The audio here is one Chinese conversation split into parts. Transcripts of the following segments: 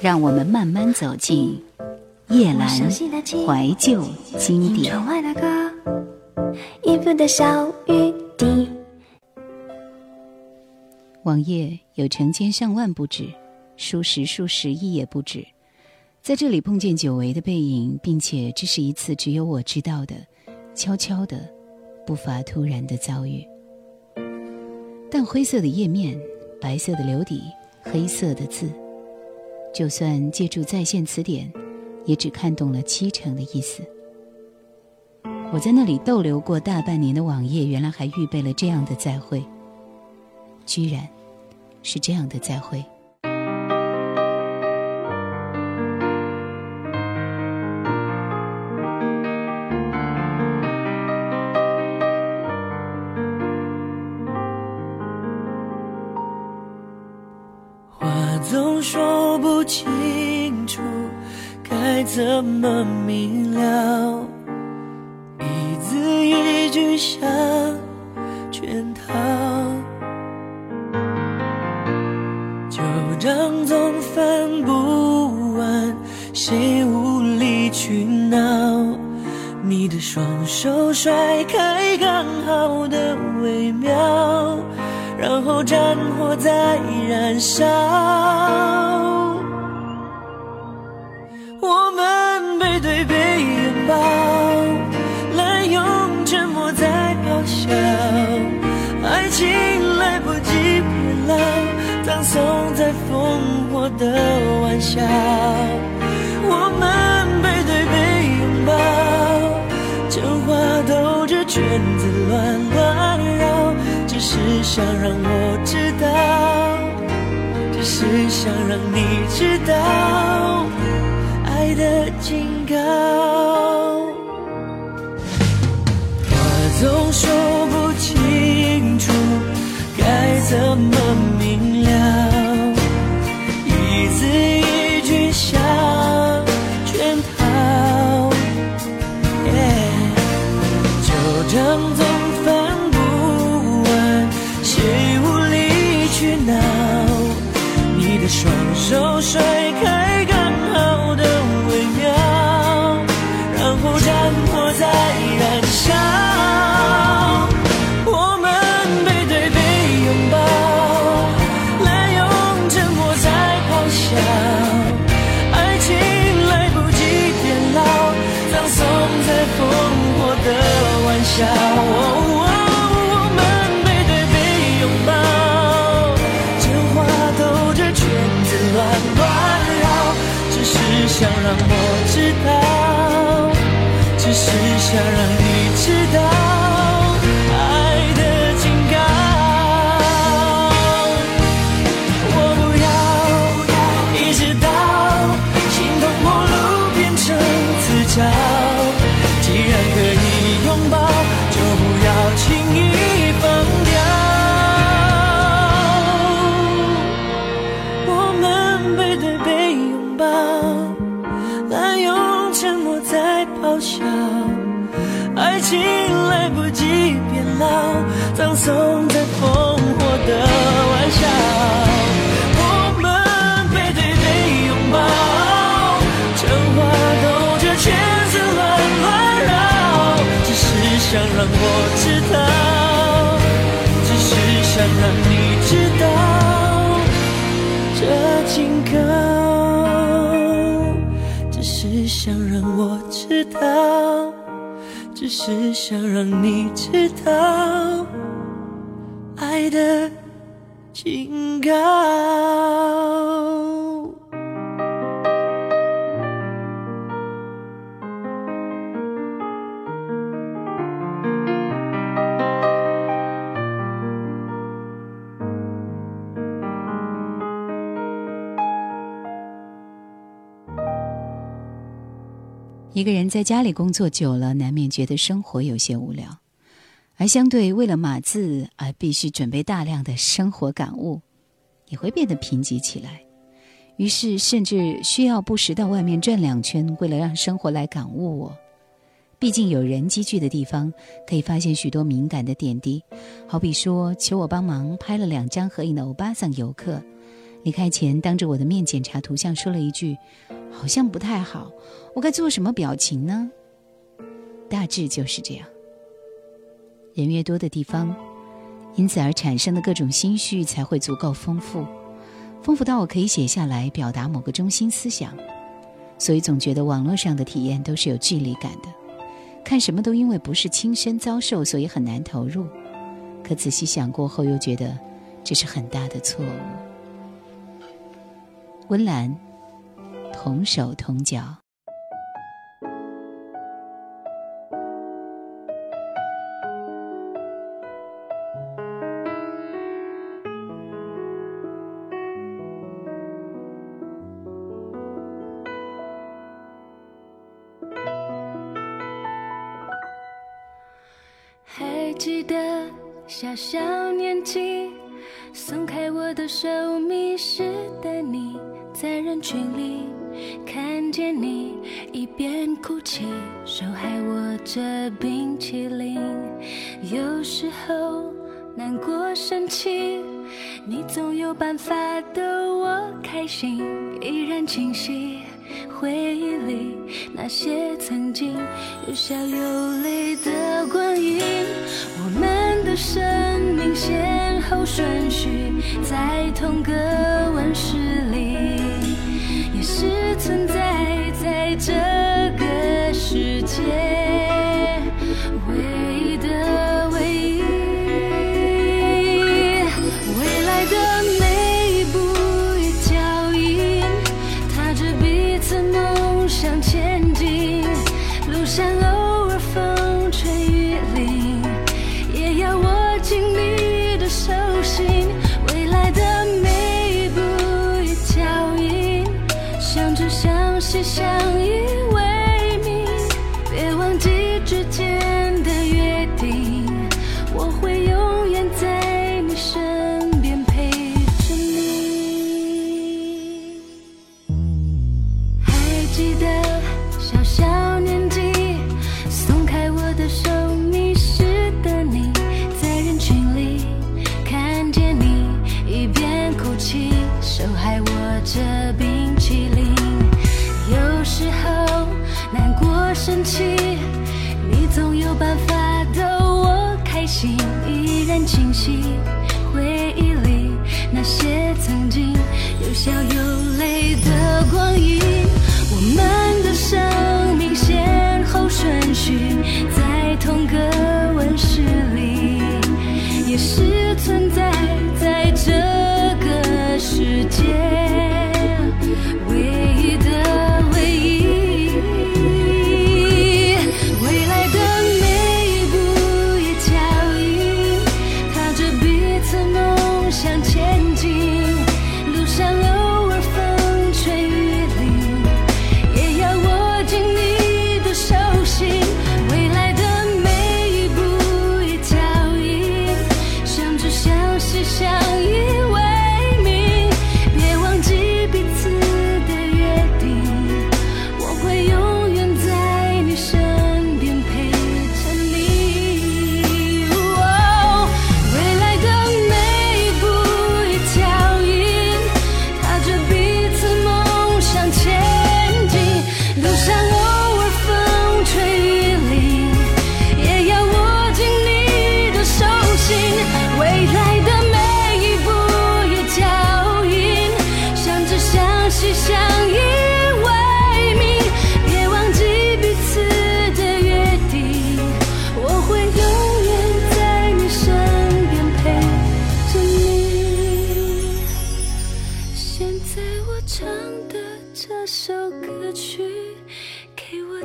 让我们慢慢走进叶阑怀旧经典。网页有成千上万不止，数十数十亿也不止。在这里碰见久违的背影，并且这是一次只有我知道的、悄悄的、不乏突然的遭遇。淡灰色的页面，白色的流底，黑色的字。就算借助在线词典，也只看懂了七成的意思。我在那里逗留过大半年的网页，原来还预备了这样的再会。居然，是这样的再会。清楚，该怎么明了？一字一句像圈套。旧账总翻不完，谁无理取闹？你的双手甩开刚好的微妙，然后战火在燃烧。来不及变老。葬送在烽火的玩笑，我们背对背拥抱，真话兜着圈子乱乱绕，只是想让我知道，只是想让你知道，爱的警告，话总说怎么是想让你知道。一个人在家里工作久了，难免觉得生活有些无聊。而相对，为了码字而必须准备大量的生活感悟，也会变得贫瘠起来。于是，甚至需要不时到外面转两圈，为了让生活来感悟我。毕竟，有人积聚的地方，可以发现许多敏感的点滴。好比说，求我帮忙拍了两张合影的欧巴桑游客，离开前，当着我的面检查图像，说了一句：“好像不太好，我该做什么表情呢？”大致就是这样。人越多的地方，因此而产生的各种心绪才会足够丰富，丰富到我可以写下来表达某个中心思想。所以总觉得网络上的体验都是有距离感的，看什么都因为不是亲身遭受，所以很难投入。可仔细想过后，又觉得这是很大的错误。温岚，同手同脚。小年纪，松开我的手，迷失的你。在人群里看见你，一边哭泣，手还握着冰淇淋。有时候难过生气，你总有办法逗我开心，依然清晰回忆里那些曾经有笑有泪的光阴。我们的生命先后顺序在同个温室里。也是存在在这个世界路上办法逗我开心，依然清晰回忆里那些曾经有笑有泪的光阴。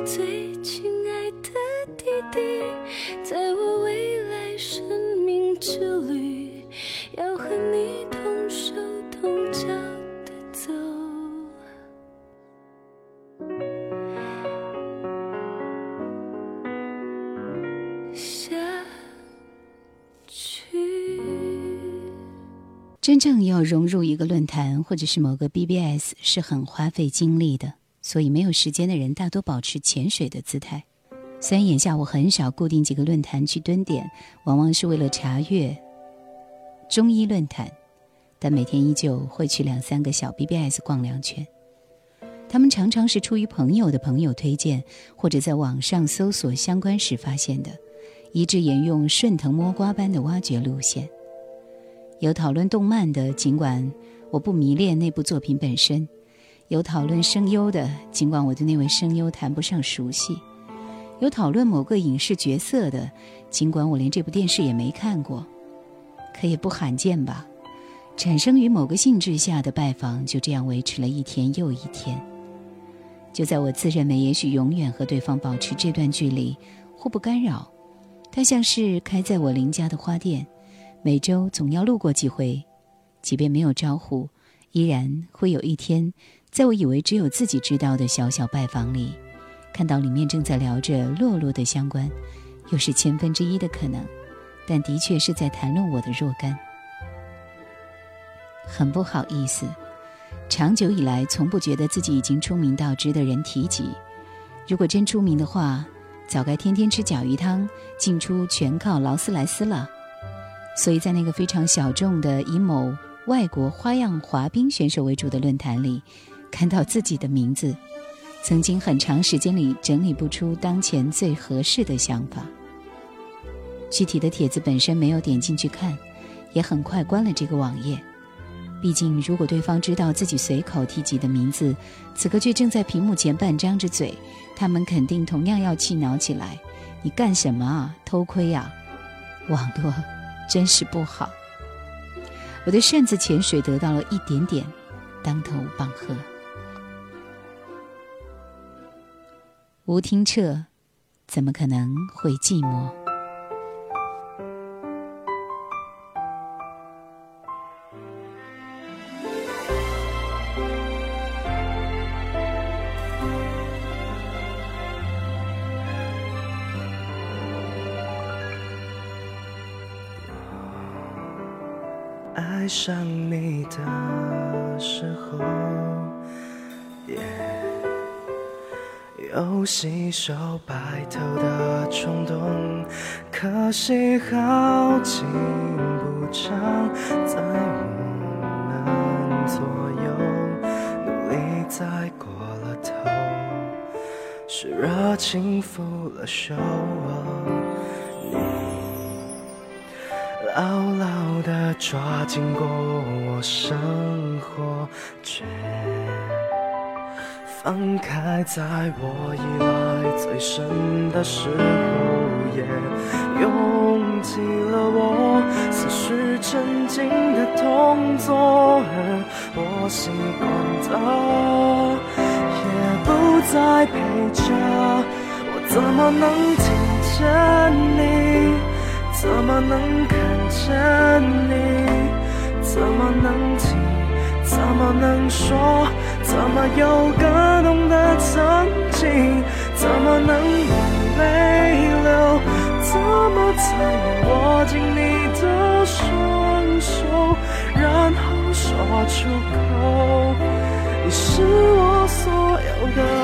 最亲爱的弟弟，在我未来生命之旅，要和你同手同脚的走。真正要融入一个论坛或者是某个 BBS 是很花费精力的。所以没有时间的人大多保持潜水的姿态。虽然眼下我很少固定几个论坛去蹲点，往往是为了查阅中医论坛、但每天依旧会去两三个小 BBS 逛两圈。他们常常是出于朋友的朋友推荐，或者在网上搜索相关时发现的，一致沿用顺藤摸瓜般的挖掘路线。有讨论动漫的，尽管我不迷恋那部作品本身；有讨论声优的，尽管我对那位声优谈不上熟悉；有讨论某个影视角色的，尽管我连这部电视也没看过。可也不罕见吧？产生于某个性质下的拜访，就这样维持了一天又一天。就在我自认为也许永远和对方保持这段距离，互不干扰，他像是开在我邻家的花店，每周总要路过几回，即便没有招呼，依然会有一天，在我以为只有自己知道的小小拜访里，看到里面正在聊着落落的相关，又是千分之一的可能，但的确是在谈论我的若干。很不好意思。长久以来，从不觉得自己已经出名到值得人提及。如果真出名的话，早该天天吃甲鱼汤，进出全靠劳斯莱斯了。所以在那个非常小众的以某外国花样滑冰选手为主的论坛里，看到自己的名字，曾经很长时间里整理不出当前最合适的想法。具体的帖子本身没有点进去看，也很快关了这个网页。毕竟，如果对方知道自己随口提及的名字，此刻却正在屏幕前半张着嘴，他们肯定同样要气恼起来。你干什么啊？偷窥啊？网络真是不好。我的扇子潜水得到了一点点当头棒喝。吴听彻，怎么可能会寂寞？爱上你的时候，有洗手白头的冲动，可惜好景不长，在我们左右，努力再过了头，是热情负了手。你牢牢地抓紧过我生活，却放开在我依赖最深的时候，也拥挤了我思绪沉静的动作，而我习惯的也不再陪着，我怎么能听见你？怎么能看见你？怎么能听？怎么能说？怎么有感动的曾经？怎么能不泪流？怎么才能握紧你的双手，然后说出口？你是我所有的。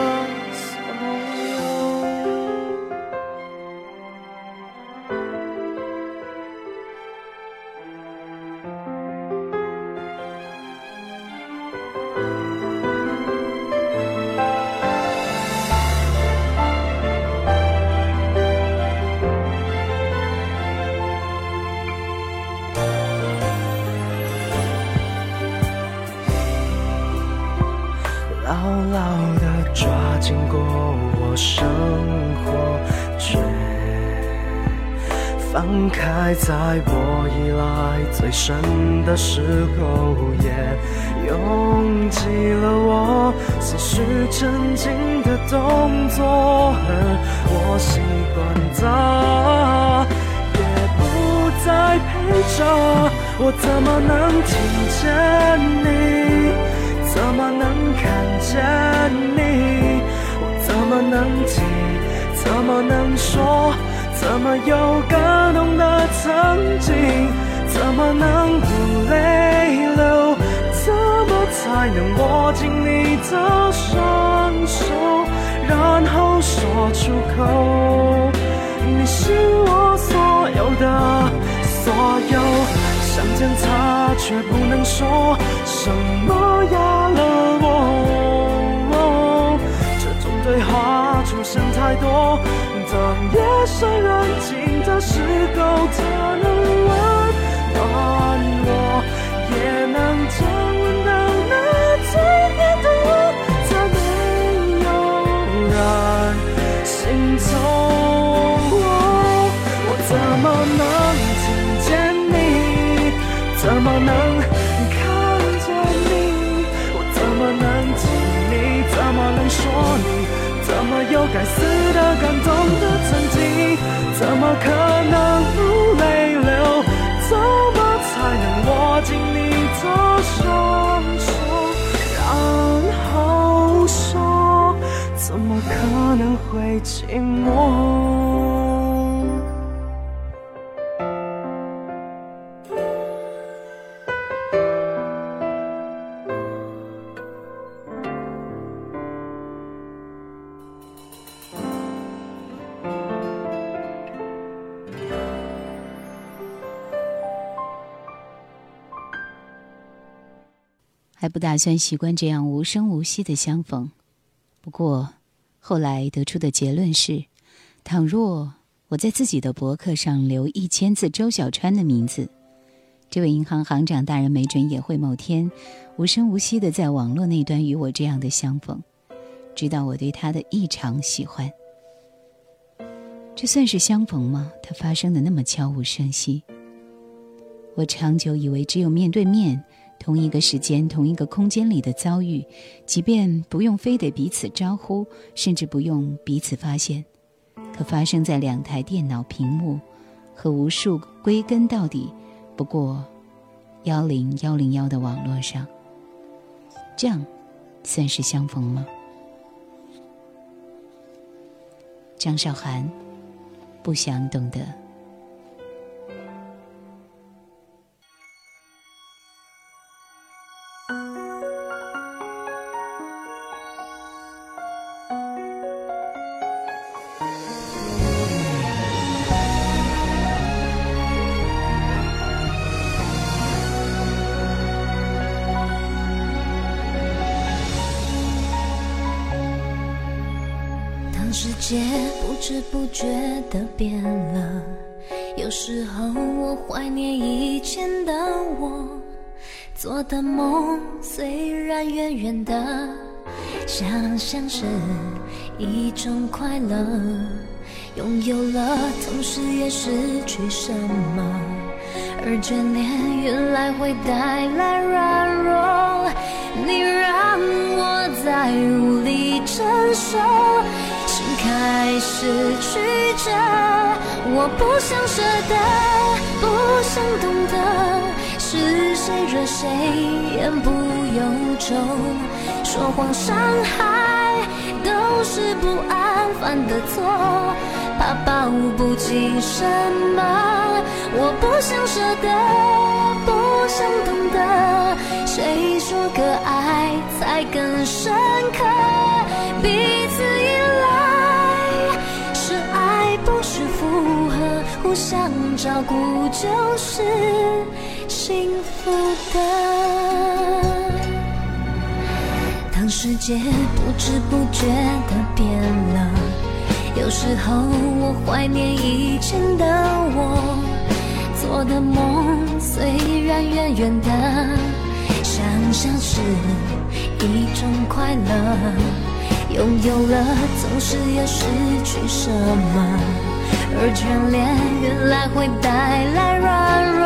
最深的时候，也拥挤了我思绪沉静的动作，而我习惯的也不再陪着。我怎么能听见你？怎么能看见你？我怎么能听？怎么能说？怎么有感动的曾经？怎么能不泪流？怎么才能握紧你的双手，然后说出口？你是我所有的所有，想见他，却不能说什么压了我。这种对话出现太多，当夜深人静的时候，他能怎么能听见你？怎么能看见你？我怎么能听你？怎么能说你？怎么有该死的感动的曾经？怎么可能不？能握紧你的双手，然后说？怎么可能会寂寞？还不打算习惯这样无声无息的相逢，不过后来得出的结论是：倘若我在自己的博客上留一千字周小川的名字，这位银行行长大人没准也会某天无声无息的在网络那端与我这样的相逢，知道我对他的异常喜欢。这算是相逢吗？它发生的那么悄无声息。我长久以为只有面对面。同一个时间、同一个空间里的遭遇，即便不用非得彼此招呼，甚至不用彼此发现，可发生在两台电脑屏幕和无数归根到底不过幺零幺零幺的网络上，这样算是相逢吗？张韶涵，不想懂得。想象是一种快乐，拥有了同时也失去什么，而眷恋原来会带来软弱，你让我再无力承受。心开始曲折，我不想舍得，不想懂得，是谁惹谁言不由衷，说谎伤害都是不安犯的错，怕抱不紧什么，我不想舍得，不想懂得，谁说个爱才更深刻，彼此依赖是爱，不是附和。互相照顾就是幸福的。当世界不知不觉的变了，有时候我怀念以前的我，做的梦虽然远远的，想象是一种快乐，拥有了总是要失去什么。而眷恋原来会带来软弱，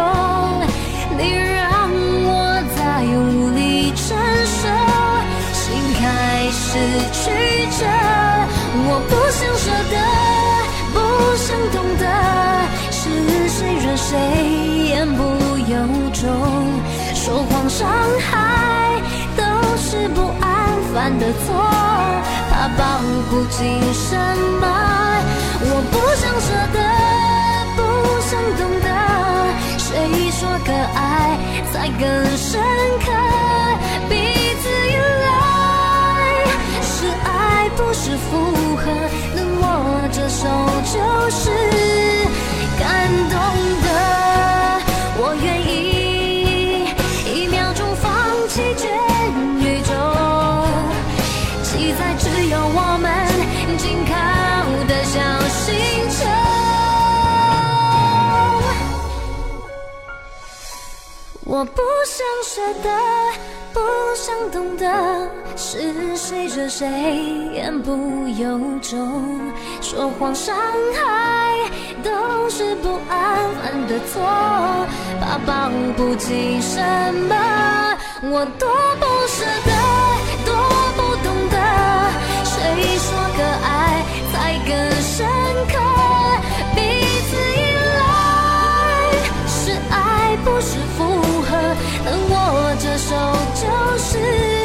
你让我再无力，开始曲折，我不想舍得，不想懂得，是谁惹谁言不由衷，说谎伤害都是不安犯的错，怕抱不紧什么。我不想舍得，不想懂得，谁说可爱才更深刻？手就是感动的我愿意一秒钟放弃全宇宙。记载只有我们紧靠的小星球。我不想舍得不想懂得，是谁惹谁言不由衷，说谎伤害都是不安犯的错，怕抱不紧什么，我多不舍得，多不懂得，谁说个爱才更深刻？手就是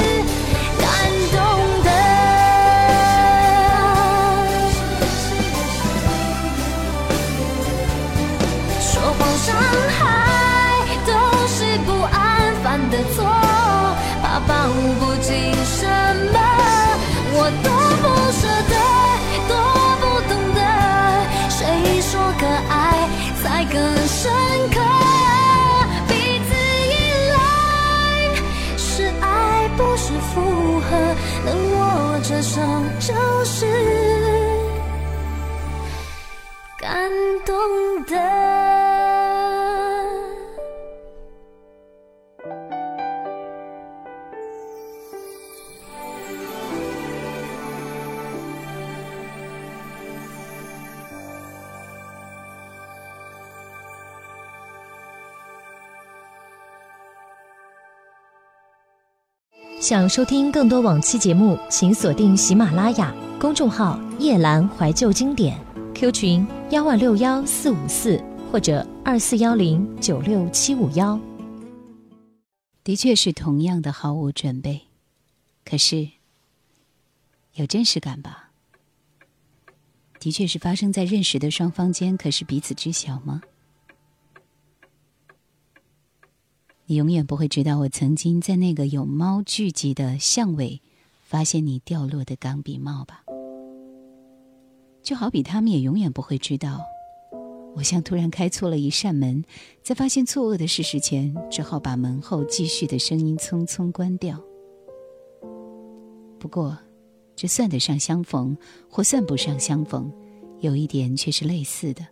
懂得。想收听更多往期节目，请锁定喜马拉雅公众号“夜阑怀旧经典 ”，Q 群幺二六幺四五四或者二四幺零九六七五幺。的确是同样的毫无准备，可是有真实感吧？的确是发生在认识的双方间，可是彼此知晓吗？你永远不会知道，我曾经在那个有猫聚集的巷尾，发现你掉落的钢笔帽吧。就好比他们也永远不会知道，我像突然开错了一扇门，在发现错愕的事实前，只好把门后继续的声音匆匆关掉。不过，这算得上相逢，或算不上相逢，有一点却是类似的。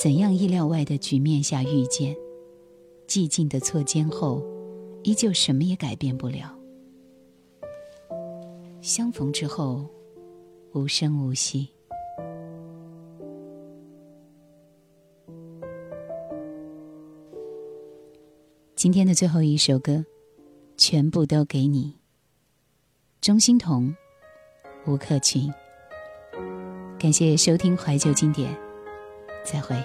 怎样意料外的局面下遇见？寂静的错肩后，依旧什么也改变不了。相逢之后，无声无息。今天的最后一首歌，全部都给你。钟欣桐、吴克群。感谢收听怀旧经典，再会。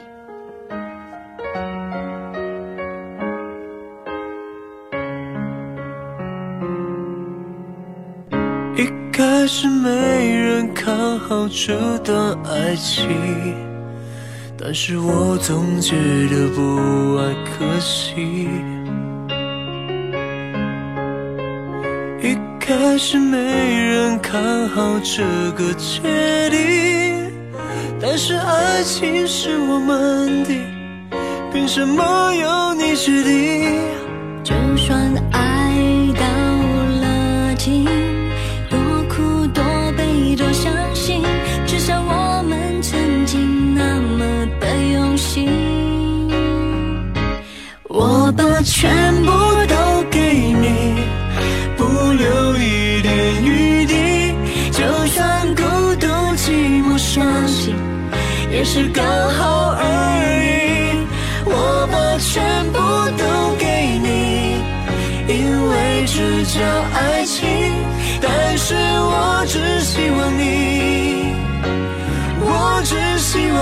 一开始没人看好这段爱情，但是我总觉得不爱可惜。是没人看好这个决定，但是爱情是我们的，凭什么由你决定？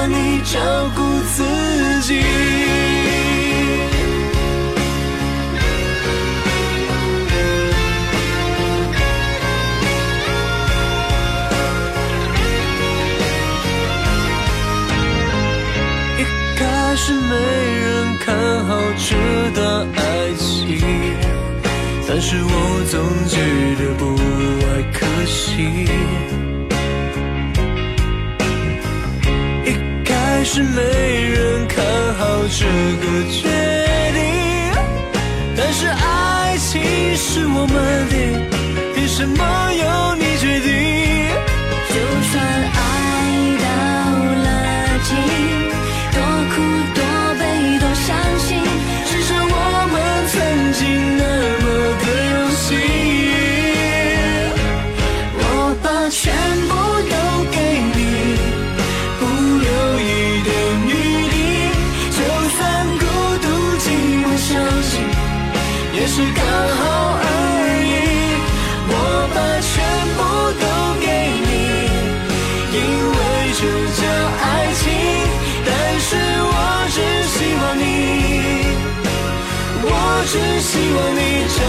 你照顾自己。一开始没人看好这段爱情，但是我总觉得不爱可惜。是没人看好这个决定，但是爱情是我们的，凭什么由你是刚好而已我把全部都给你因为这叫爱情但是我只希望你我只希望你这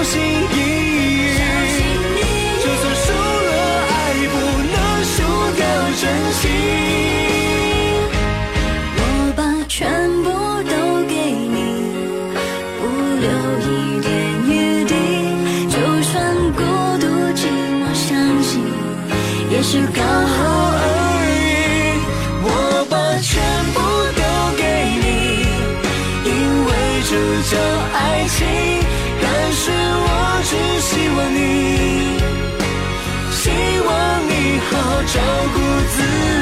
小心翼翼，就算输了爱，不能输掉真心。我把全部都给你，不留一点余地。就算孤独寂寞，伤心也是刚好而已。我把全部都给你，因为这叫爱情。是我只希望你，希望你好好照顾自己。